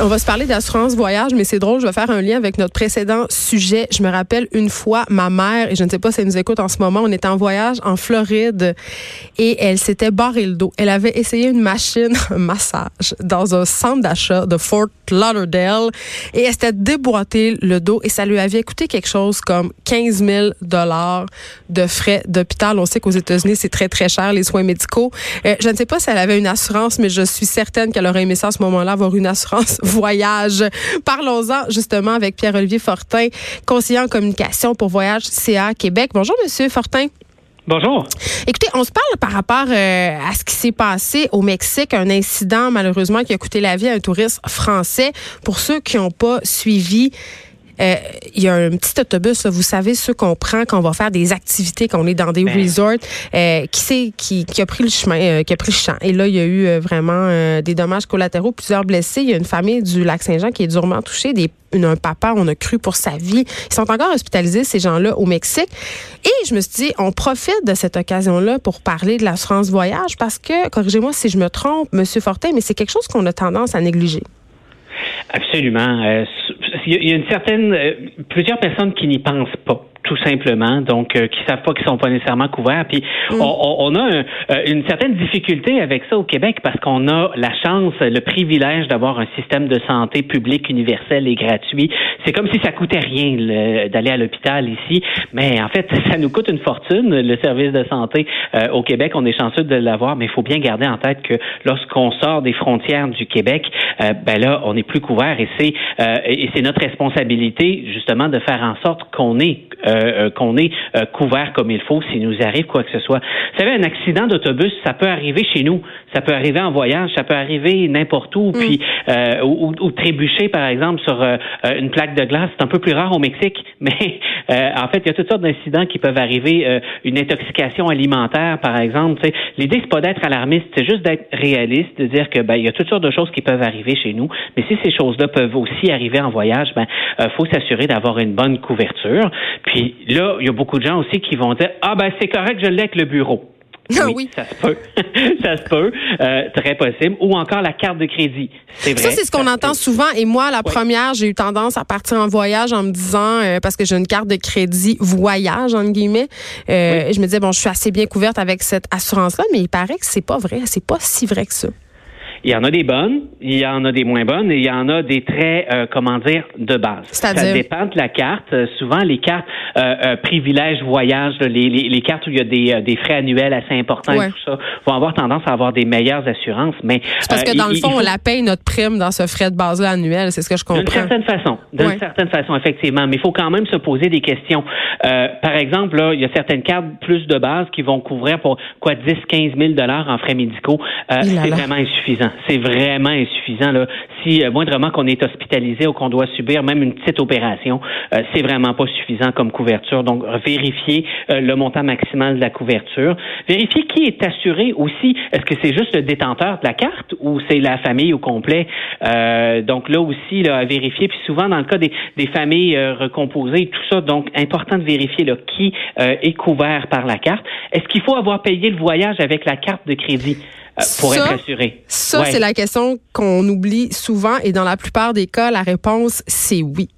On va se parler d'assurance voyage, mais c'est drôle, je vais faire un lien avec notre précédent sujet. Je me rappelle une fois, ma mère, et je ne sais pas si elle nous écoute en ce moment, on était en voyage en Floride et elle s'était barré le dos. Elle avait essayé une machine, un massage, dans un centre d'achat de Fort Lauderdale et elle s'était déboîté le dos et ça lui avait coûté quelque chose comme 15 000 dollars de frais d'hôpital. On sait qu'aux États-Unis, c'est très, très cher, les soins médicaux. Euh, je ne sais pas si elle avait une assurance, mais je suis certaine qu'elle aurait aimé ça à ce moment-là, avoir une assurance voyage. Parlons-en justement avec Pierre-Olivier Fortin, conseiller en communication pour Voyage CA Québec. Bonjour, Monsieur Fortin. Bonjour. Écoutez, on se parle par rapport euh, à ce qui s'est passé au Mexique, un incident malheureusement qui a coûté la vie à un touriste français. Pour ceux qui n'ont pas suivi, euh, il y a un petit autobus, vous savez, ceux qu'on prend quand on va faire des activités, quand on est dans des ben. resorts, euh, qui, c'est, qui, qui, a pris le chemin, euh, qui a pris le champ. Et là, il y a eu vraiment des dommages collatéraux, plusieurs blessés. Il y a une famille du lac Saint-Jean qui est durement touchée, des un papa, on a cru pour sa vie. Ils sont encore hospitalisés, ces gens-là, au Mexique. Et je me suis dit, on profite de cette occasion-là pour parler de l'assurance voyage parce que, corrigez-moi si je me trompe, Monsieur Fortin, mais c'est quelque chose qu'on a tendance à négliger. Absolument il y a une certaine, euh, plusieurs personnes qui n'y pensent pas tout simplement, donc euh, qui savent pas qu'ils sont pas nécessairement couverts. Puis mm. on, on, a euh, une certaine difficulté avec ça au Québec parce qu'on a la chance, le privilège d'avoir un système de santé public universel et gratuit. C'est comme si ça coûtait rien d'aller à l'hôpital ici, mais en fait ça nous coûte une fortune le service de santé euh, au Québec. On est chanceux de l'avoir, mais il faut bien garder en tête que lorsqu'on sort des frontières du Québec, ben là on n'est plus couvert et c'est et c'est notre responsabilité justement de faire en sorte qu'on est euh, euh, qu'on est euh, couvert comme il faut s'il nous arrive quoi que ce soit. Vous savez, un accident d'autobus, ça peut arriver chez nous, ça peut arriver en voyage, ça peut arriver n'importe où, mm. puis ou, ou, trébucher par exemple sur une plaque de glace. C'est un peu plus rare au Mexique, mais en fait, il y a toutes sortes d'incidents qui peuvent arriver. une intoxication alimentaire, par exemple. L'idée c'est pas d'être alarmiste, c'est juste d'être réaliste, de dire que ben il y a toutes sortes de choses qui peuvent arriver chez nous, mais si ces choses-là peuvent aussi arriver en voyage, ben faut s'assurer d'avoir une bonne couverture. Puis là, il y a beaucoup de gens aussi qui vont dire Ah ben c'est correct, je l'ai avec le bureau. Ah oui, ça se peut. ça se peut. Euh, très possible. Ou encore la carte de crédit. C'est vrai. Ça, c'est ce qu'on entend souvent. Et moi, la première, j'ai eu tendance à partir en voyage en me disant, euh, parce que j'ai une carte de crédit voyage, entre guillemets, euh, je me disais, bon, je suis assez bien couverte avec cette assurance-là, mais il paraît que c'est pas vrai. C'est pas si vrai que ça. Il y en a des bonnes, il y en a des moins bonnes et il y en a des très, euh, comment dire, de base. Ça dépend de la carte. Euh, souvent, les cartes euh, privilèges voyage, les, les, cartes où il y a des, des frais annuels assez importants et tout ça, vont avoir tendance à avoir des meilleures assurances. Mais parce que dans le fond, on la paye notre prime dans ce frais de base-là annuel. C'est ce que je comprends. D'une certaine façon, d'une certaine façon, effectivement. Mais il faut quand même se poser des questions. par exemple, là, il y a certaines cartes plus de base qui vont couvrir pour quoi 10, 15 000 dollars en frais médicaux. c'est vraiment insuffisant c'est vraiment insuffisant. Là. Si euh, moindrement qu'on est hospitalisé ou qu'on doit subir même une petite opération, euh, c'est vraiment pas suffisant comme couverture. Donc, vérifier euh, le montant maximal de la couverture. Vérifier qui est assuré aussi. Est-ce que c'est juste le détenteur de la carte ou c'est la famille au complet? donc là aussi, là, vérifier. Puis souvent, dans le cas des, des familles recomposées, tout ça, donc important de vérifier là, qui est couvert par la carte. Est-ce qu'il faut avoir payé le voyage avec la carte de crédit? Euh, pour être assuré. Ça, c'est la question qu'on oublie souvent et dans la plupart des cas, la réponse, c'est oui.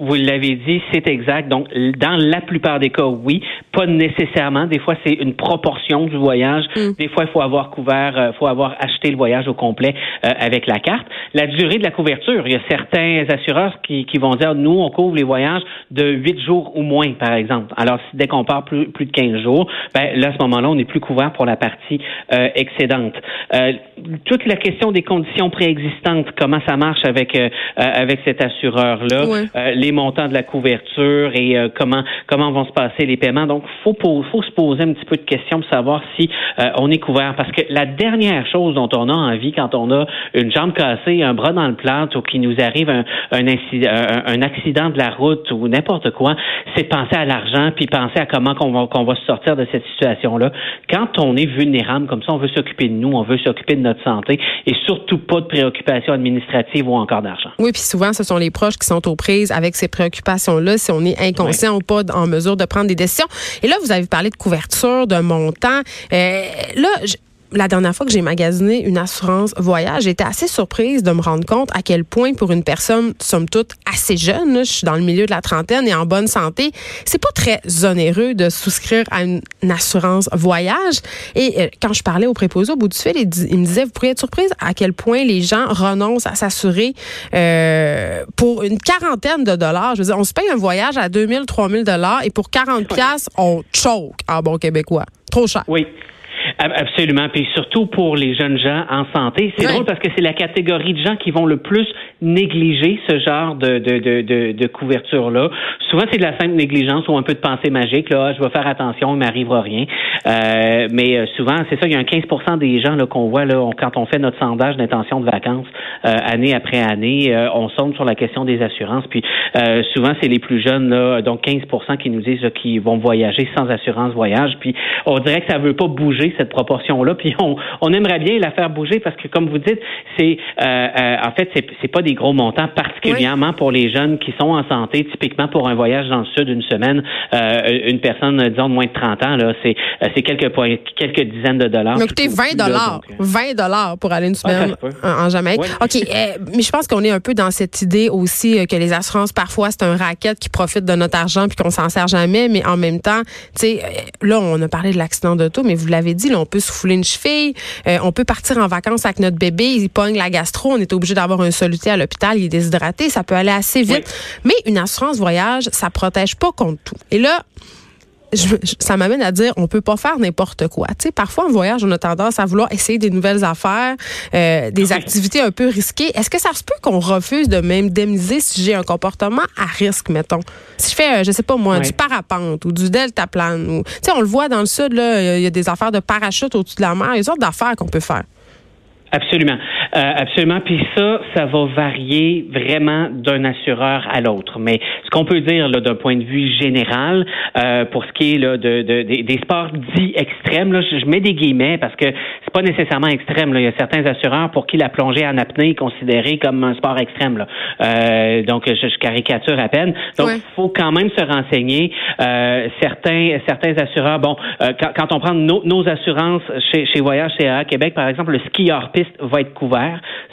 Vous l'avez dit, c'est exact. Donc, dans la plupart des cas, oui. Pas nécessairement. Des fois, c'est une proportion du voyage. Mm. Des fois, il faut avoir couvert, euh, faut avoir acheté le voyage au complet euh, avec la carte. La durée de la couverture, il y a certains assureurs qui, qui vont dire, nous, on couvre les voyages de 8 jours ou moins, par exemple. Alors, dès qu'on part plus, plus de 15 jours, ben, là, à ce moment-là, on n'est plus couvert pour la partie euh, excédente. toute la question des conditions préexistantes, comment ça marche avec avec cet assureur-là, les montants de la couverture et euh, comment comment vont se passer les paiements. Donc, faut faut se poser un petit peu de questions pour savoir si euh, on est couvert. Parce que la dernière chose dont on a envie quand on a une jambe cassée, un bras dans le plâtre ou qu'il nous arrive un, un, un, accident de la route ou n'importe quoi, c'est penser à l'argent puis penser à comment qu'on va qu'on va se sortir de cette situation-là. Quand on est vulnérable comme ça, on veut s'occuper de nous, on veut s'occuper de notre santé et surtout pas de préoccupations administratives ou encore d'argent. Oui, puis souvent ce sont les proches qui sont aux prises avec ces préoccupations-là, si on est inconscient ou pas en mesure de prendre des décisions. Et là, vous avez parlé de couverture, de montant. Euh, là, la dernière fois que j'ai magasiné une assurance voyage, j'étais assez surprise de me rendre compte à quel point pour une personne, somme toute, assez jeune, je suis dans le milieu de la trentaine et en bonne santé, c'est pas très onéreux de souscrire à une, assurance voyage. Et euh, quand je parlais au préposé au bout du fil, il, me disait, vous pourriez être surprise à quel point les gens renoncent à s'assurer euh, pour une quarantaine de dollars. Je veux dire, on se paye un voyage à 2000, 3000 dollars et pour 40 pièces, on choke en bon québécois. Trop cher. Oui. Absolument. Puis surtout pour les jeunes gens en santé. C'est drôle parce que c'est la catégorie de gens qui vont le plus négliger ce genre de, de, de, de, couverture-là. Souvent, c'est de la simple négligence ou un peu de pensée magique. Là, ah, je vais faire attention, il m'arrivera rien. Euh, mais euh, souvent, c'est ça, il y a un 15 des gens là, qu'on voit là, quand on fait notre sondage d'intention de vacances euh, année après année, euh, on sonde sur la question des assurances. Puis souvent, c'est les plus jeunes, là, donc 15 qui nous disent qu'ils vont voyager sans assurance voyage. Puis on dirait que ça veut pas bouger cette proportion-là. Puis on, on aimerait bien la faire bouger parce que, comme vous dites, c'est en fait, c'est, c'est pas des gros montants, particulièrement pour les jeunes qui sont en santé. Typiquement pour un voyage dans le sud d'une semaine, euh, une personne, disons, de moins de 30 ans, là, c'est, euh, c'est quelques, quelques dizaines de dollars. Mais écoutez, 20 dollars. 20 euh, dollars pour aller une semaine en, Jamaïque. OK. mais je pense qu'on est un peu dans cette idée aussi que les assurances, parfois, c'est un racket qui profite de notre argent puis qu'on s'en sert jamais. Mais en même temps, tu sais, là, on a parlé de l'accident d'auto, mais vous l'avez dit, là, on peut souffler une cheville, on peut partir en vacances avec notre bébé, il pogne la gastro, on est obligé d'avoir un soluté à l'hôpital, il est déshydraté, ça peut aller assez vite. Mais une assurance voyage, ça protège pas contre tout. Et là, ça m'amène à dire on peut pas faire n'importe quoi. Tu sais, parfois en voyage, on a tendance à vouloir essayer des nouvelles affaires, euh, des activités un peu risquées. Est-ce que ça se peut qu'on refuse de m'indemniser si j'ai un comportement à risque, mettons? Si je fais, euh, je sais pas moi, du parapente ou du deltaplane, ou tu sais, on le voit dans le sud là, il y a des affaires de parachute au-dessus de la mer, il y a des sortes d'affaires qu'on peut faire. Absolument. Euh, absolument. Puis ça, ça va varier vraiment d'un assureur à l'autre. Mais ce qu'on peut dire d'un point de vue général, euh, pour ce qui est là, de, de, des sports dits extrêmes, là, je, mets des guillemets parce que c'est pas nécessairement extrême. Là. Il y a certains assureurs pour qui la plongée en apnée est considérée comme un sport extrême. Là. Euh, donc, je, je, caricature à peine. Donc, il faut quand même se renseigner. Euh, certains, certains assureurs, bon, euh, quand, quand, on prend nos, nos assurances chez, chez Voyage CA Québec, par exemple, le ski hors va être couvert,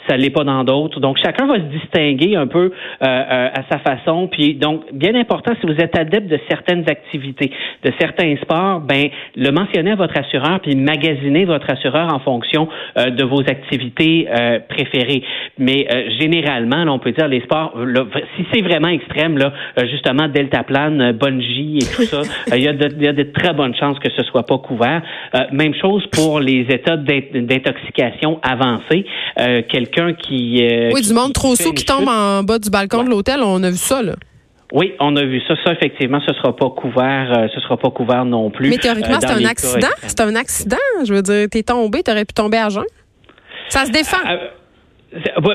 ça l'est pas dans d'autres. Donc chacun va se distinguer un peu euh, euh, à sa façon. Puis donc bien important si vous êtes adepte de certaines activités, de certains sports, ben le mentionner à votre assureur puis magasiner votre assureur en fonction euh, de vos activités préférées. Mais généralement, on peut dire les sports, si c'est vraiment extrême là, justement deltaplane, bungee et tout ça, il y, a de, y a de très bonnes chances que ce soit pas couvert. même chose pour les états d'intoxication avant euh, quelqu'un qui... Euh, oui, du monde trop sous qui tombe en bas du balcon de l'hôtel, on a vu ça, là. Oui, on a vu ça. Ça, effectivement, ce sera pas couvert. Euh, ce sera pas couvert non plus. Mais théoriquement, c'est un accident. C'est un accident. Je veux dire, t'es tombé, t'aurais pu tomber à jeun. Ça se défend.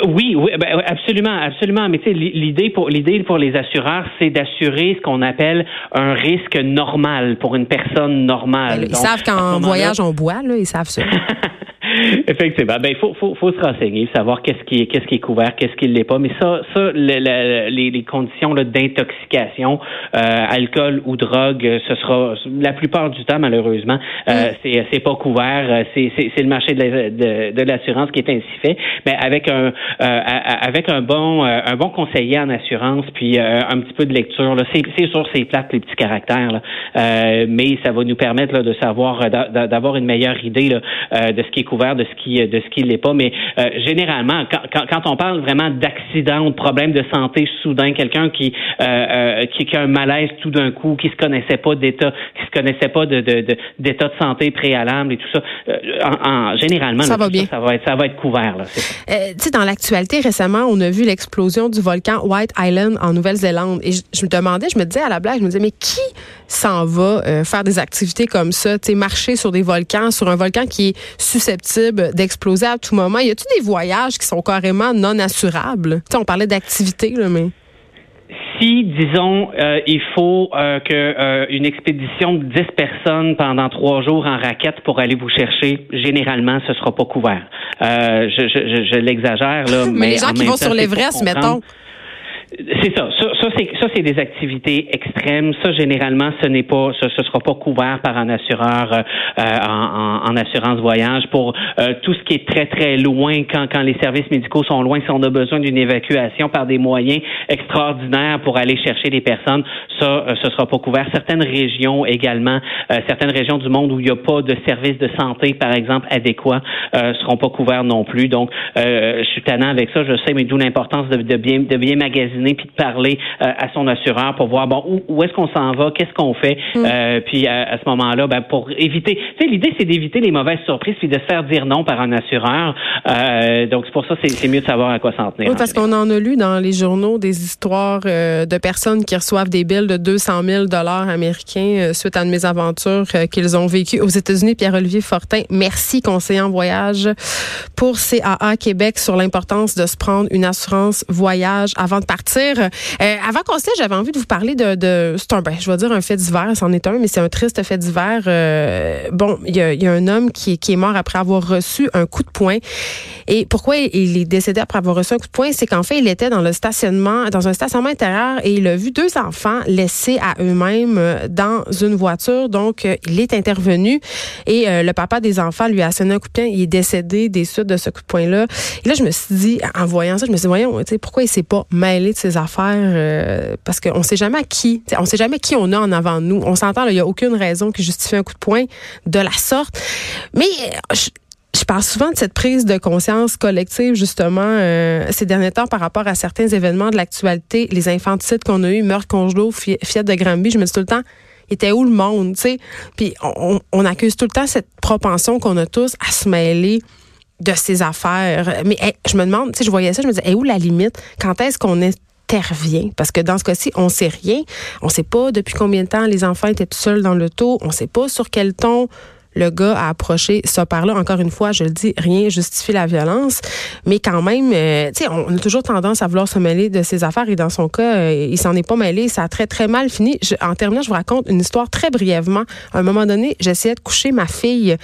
Oui, oui, ben, absolument, absolument. Mais tu sais, l'idée pour l'idée pour les assureurs, c'est d'assurer ce qu'on appelle un risque normal pour une personne normale. Ben, ils savent qu'en voyage on boit, là, ils savent ça. Effectivement. Ben, il faut, faut, faut, se renseigner, savoir qu'est-ce qui, qu'est-ce qui est couvert, qu'est-ce qui ne l'est pas. Mais ça, ça les, les, conditions d'intoxication, euh, alcool ou drogue, ce sera la plupart du temps, malheureusement, euh, c'est, c'est pas couvert. C'est, c'est, c'est le marché de, de, l'assurance qui est ainsi fait. Mais avec un, euh, avec un bon, euh, un bon conseiller en assurance, puis euh, un petit peu de lecture, là, c'est, c'est sûr, c'est plate les petits caractères, là. mais ça va nous permettre là, de savoir, d'avoir une meilleure idée là, de ce qui est couvert de ce qui de ce qui l'est pas. Mais euh, généralement, quand, quand, on parle vraiment d'accident ou de problème de santé soudain, quelqu'un qui, euh, euh, qui, qui a un malaise tout d'un coup, qui se connaissait pas d'état, qui se connaissait pas de, d'état de, santé préalable et tout ça, en, généralement, ça, va bien. Ça, va être ça va être couvert. Là, tu sais, dans l'actualité récemment, on a vu l'explosion du volcan White Island en Nouvelle-Zélande et je, me demandais, je me disais à la blague, je me disais mais qui s'en va faire des activités comme ça, tu sais, marcher sur des volcans, sur un volcan qui est susceptible d'exploser à tout moment. Y a-t-il des voyages qui sont carrément non assurables? on parlait d'activité, mais. Si, disons, euh, il faut euh, que euh, une expédition de 10 personnes pendant trois jours en raquette pour aller vous chercher, généralement, ce sera pas couvert. je, je, je, l'exagère là, mais, les gens qui vont sur l'Everest, mettons. C'est ça. Ça, ça c'est des activités extrêmes. Ça, généralement, ce n'est pas, ce, ce sera pas couvert par un assureur euh, en, en, assurance voyage. Pour euh, tout ce qui est très très loin, quand quand les services médicaux sont loin, si on a besoin d'une évacuation par des moyens extraordinaires pour aller chercher des personnes, ça, euh, ce sera pas couvert. Certaines régions également, certaines régions du monde où il n'y a pas de services de santé, par exemple, adéquats, seront pas couverts non plus. Donc, je suis tannant avec ça. Je sais, mais d'où l'importance de, de bien de bien magasiner puis de parler euh, à son assureur pour voir bon où, est-ce qu'on s'en va, qu'est-ce qu'on fait, mm. euh, puis à, ce moment-là, ben, pour éviter. Tu sais, l'idée c'est d'éviter les mauvaises surprises puis de se faire dire non par un assureur. Euh, donc c'est pour ça c'est mieux de savoir à quoi s'en tenir. Oui, parce qu'on en a lu dans les journaux des histoires de personnes qui reçoivent des billes de 200 000 dollars américains suite à une mésaventure qu'ils ont vécue aux États-Unis. Pierre-Olivier Fortin, merci conseiller en voyage pour CAA Québec sur l'importance de se prendre une assurance voyage avant de partir. Euh, avant qu'on se j'avais envie de vous parler de, c'est un, ben, je vais dire un fait divers, c'en est un, mais c'est un triste fait divers. Euh, bon, il y a, un homme qui, qui est mort après avoir reçu un coup de poing. Et pourquoi il est décédé après avoir reçu un coup de poing, c'est qu'en fait, il était dans le stationnement, dans un stationnement intérieur, et il a vu deux enfants laissés à eux-mêmes euh, dans une voiture. Donc, il est intervenu et le papa des enfants lui a sonné un coup de poing. Il est décédé des suites de ce coup de poing-là. Et là, je me suis dit, en voyant ça, je me suis dit, voyons, pourquoi il s'est pas mêlé de ses affaires? Euh, parce qu'on ne sait jamais à qui, on sait jamais qui on a en avant de nous. On s'entend, il n'y a aucune raison qui justifie un coup de poing de la sorte. Mais euh, je, parle souvent de cette prise de conscience collective, justement, euh, ces derniers temps par rapport à certains événements de l'actualité, les infanticides qu'on a eu, meurtre congelaux, Fiat de Granby. Je me dis tout le temps, était où le monde, tu sais? Puis on, accuse tout le temps cette propension qu'on a tous à se mêler de ces affaires. Mais je me demande, sais, je voyais ça, je me disais, où la limite? Quand est-ce qu'on intervient? Parce que dans ce cas-ci, on sait rien. On sait pas depuis combien de temps les enfants étaient tout seuls dans le taux. On sait pas sur quel ton le gars a approché ça par là. Encore une fois, je le dis, rien justifie la violence, mais quand même, euh, on a toujours tendance à vouloir se mêler de ses affaires et dans son cas, euh, il s'en est pas mêlé. Ça a très très mal fini. en terminant, je vous raconte une histoire très brièvement. À un moment donné, j'essayais de coucher ma fille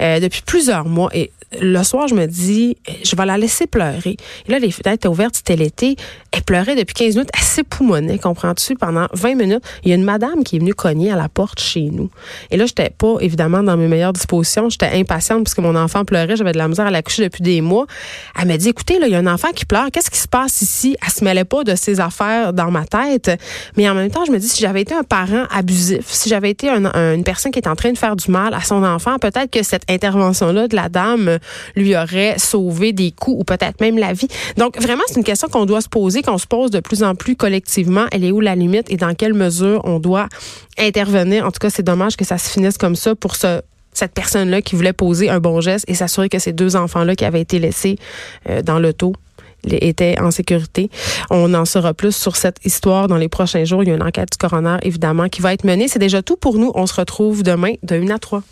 euh, depuis plusieurs mois et le soir, je me dis, je vais la laisser pleurer. Et là, les fenêtres étaient ouvertes, c'était l'été. Elle pleurait depuis 15 minutes, elle s'époumonait, comprends-tu, pendant 20 minutes. Il y a une madame qui est venue cogner à la porte chez nous. Et là, j'étais pas, évidemment, dans mes meilleures dispositions. J'étais impatiente parce que mon enfant pleurait. J'avais de la misère à la coucher depuis des mois. Elle m'a dit, écoutez, là, il y a un enfant qui pleure. Qu'est-ce qui se passe ici? Elle se mêlait pas de ses affaires dans ma tête. Mais en même temps, je me dis, si j'avais été un parent abusif, si j'avais été une personne qui est en train de faire du mal à son enfant, peut-être que cette intervention-là de la dame lui aurait sauvé des coups ou peut-être même la vie. Donc vraiment, c'est une question qu'on doit se poser, qu'on se pose de plus en plus collectivement. Elle est où la limite et dans quelle mesure on doit intervenir? En tout cas, c'est dommage que ça se finisse comme ça pour ce cette personne-là qui voulait poser un bon geste et s'assurer que ces deux enfants-là qui avaient été laissés euh, dans l'auto étaient en sécurité. On en saura plus sur cette histoire dans les prochains jours. Il y a une enquête du coroner, évidemment, qui va être menée. C'est déjà tout pour nous. On se retrouve demain de 1 à 3.